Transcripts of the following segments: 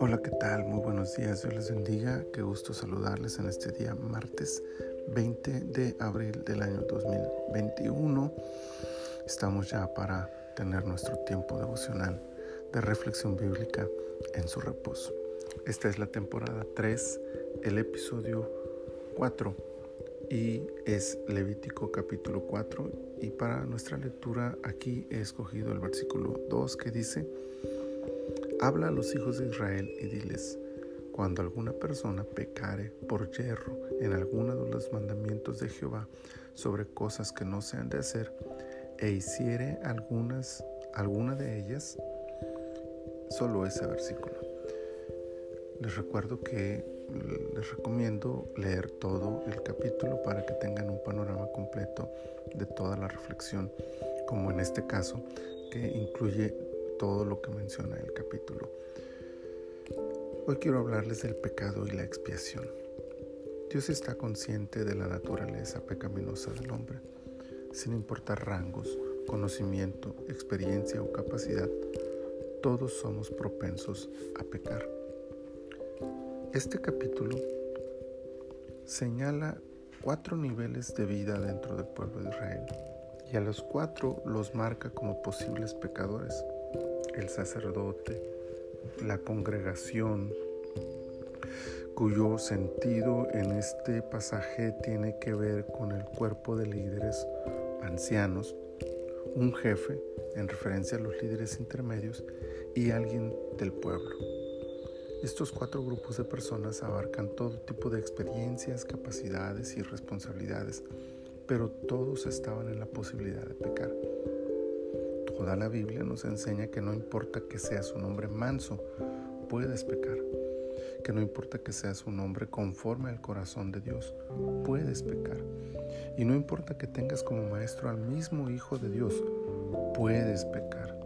Hola, ¿qué tal? Muy buenos días, Dios les bendiga. Qué gusto saludarles en este día martes 20 de abril del año 2021. Estamos ya para tener nuestro tiempo devocional de reflexión bíblica en su reposo. Esta es la temporada 3, el episodio 4 y es Levítico capítulo 4 y para nuestra lectura aquí he escogido el versículo 2 que dice, Habla a los hijos de Israel y diles, cuando alguna persona pecare por yerro en alguno de los mandamientos de Jehová sobre cosas que no se han de hacer, e hiciere algunas, alguna de ellas, solo ese versículo. Les recuerdo que les recomiendo leer todo el capítulo para que tengan un panorama completo de toda la reflexión, como en este caso, que incluye todo lo que menciona el capítulo. Hoy quiero hablarles del pecado y la expiación. Dios está consciente de la naturaleza pecaminosa del hombre, sin importar rangos, conocimiento, experiencia o capacidad, todos somos propensos a pecar. Este capítulo señala cuatro niveles de vida dentro del pueblo de Israel y a los cuatro los marca como posibles pecadores el sacerdote, la congregación, cuyo sentido en este pasaje tiene que ver con el cuerpo de líderes ancianos, un jefe en referencia a los líderes intermedios y alguien del pueblo. Estos cuatro grupos de personas abarcan todo tipo de experiencias, capacidades y responsabilidades, pero todos estaban en la posibilidad de pecar. Toda la Biblia nos enseña que no importa que seas un hombre manso, puedes pecar. Que no importa que seas un hombre conforme al corazón de Dios, puedes pecar. Y no importa que tengas como maestro al mismo Hijo de Dios, puedes pecar.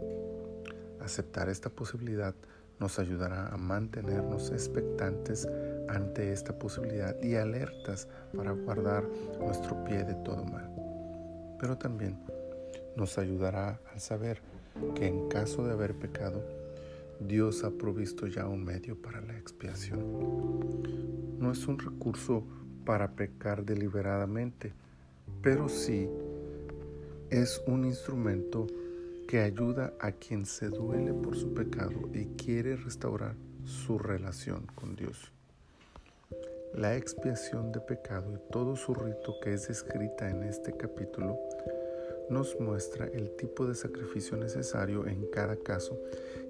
Aceptar esta posibilidad nos ayudará a mantenernos expectantes ante esta posibilidad y alertas para guardar nuestro pie de todo mal. Pero también nos ayudará al saber que en caso de haber pecado, Dios ha provisto ya un medio para la expiación. No es un recurso para pecar deliberadamente, pero sí es un instrumento que ayuda a quien se duele por su pecado y quiere restaurar su relación con Dios. La expiación de pecado y todo su rito que es descrita en este capítulo nos muestra el tipo de sacrificio necesario en cada caso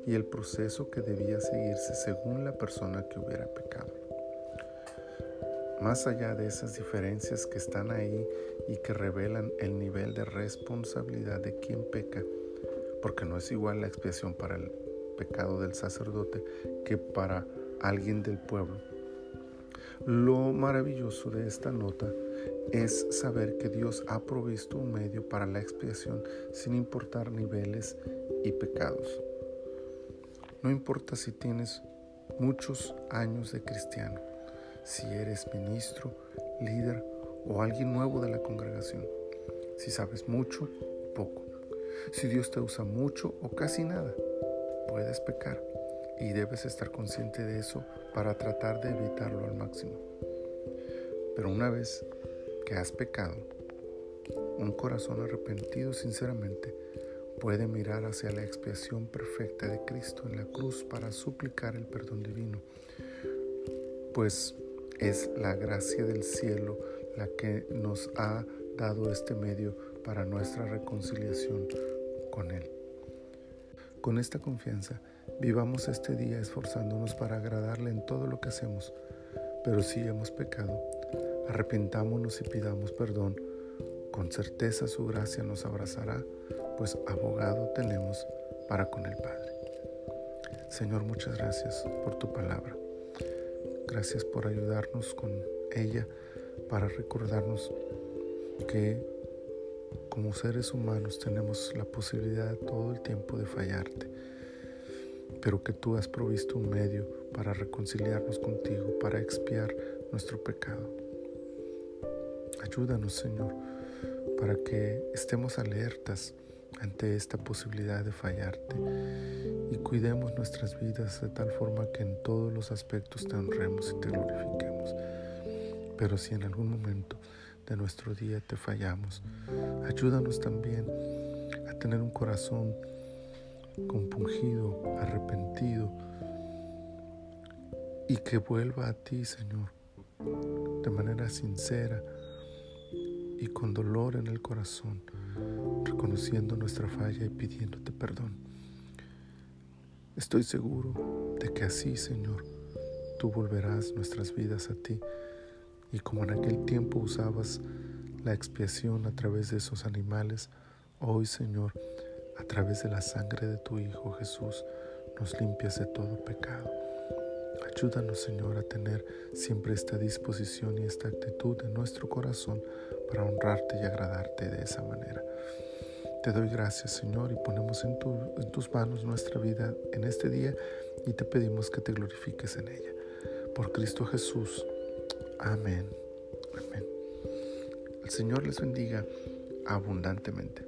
y el proceso que debía seguirse según la persona que hubiera pecado. Más allá de esas diferencias que están ahí y que revelan el nivel de responsabilidad de quien peca, porque no es igual la expiación para el pecado del sacerdote que para alguien del pueblo. Lo maravilloso de esta nota es saber que Dios ha provisto un medio para la expiación sin importar niveles y pecados. No importa si tienes muchos años de cristiano, si eres ministro, líder o alguien nuevo de la congregación, si sabes mucho poco, si Dios te usa mucho o casi nada, puedes pecar y debes estar consciente de eso para tratar de evitarlo al máximo. Pero una vez que has pecado, un corazón arrepentido sinceramente puede mirar hacia la expiación perfecta de Cristo en la cruz para suplicar el perdón divino, pues es la gracia del cielo la que nos ha dado este medio para nuestra reconciliación con Él. Con esta confianza, vivamos este día esforzándonos para agradarle en todo lo que hacemos, pero si hemos pecado, Arrepintámonos y pidamos perdón. Con certeza su gracia nos abrazará, pues abogado tenemos para con el Padre. Señor, muchas gracias por tu palabra. Gracias por ayudarnos con ella para recordarnos que como seres humanos tenemos la posibilidad todo el tiempo de fallarte, pero que tú has provisto un medio para reconciliarnos contigo, para expiar nuestro pecado. Ayúdanos, Señor, para que estemos alertas ante esta posibilidad de fallarte y cuidemos nuestras vidas de tal forma que en todos los aspectos te honremos y te glorifiquemos. Pero si en algún momento de nuestro día te fallamos, ayúdanos también a tener un corazón compungido, arrepentido y que vuelva a ti, Señor, de manera sincera y con dolor en el corazón, reconociendo nuestra falla y pidiéndote perdón. Estoy seguro de que así, Señor, tú volverás nuestras vidas a ti y como en aquel tiempo usabas la expiación a través de esos animales, hoy, Señor, a través de la sangre de tu Hijo Jesús, nos limpias de todo pecado. Ayúdanos, Señor, a tener siempre esta disposición y esta actitud en nuestro corazón para honrarte y agradarte de esa manera. Te doy gracias, Señor, y ponemos en, en, tus manos nuestra vida en este día y te pedimos que te glorifiques en ella. Por Cristo Jesús. Amén. Amén. El Señor les bendiga abundantemente.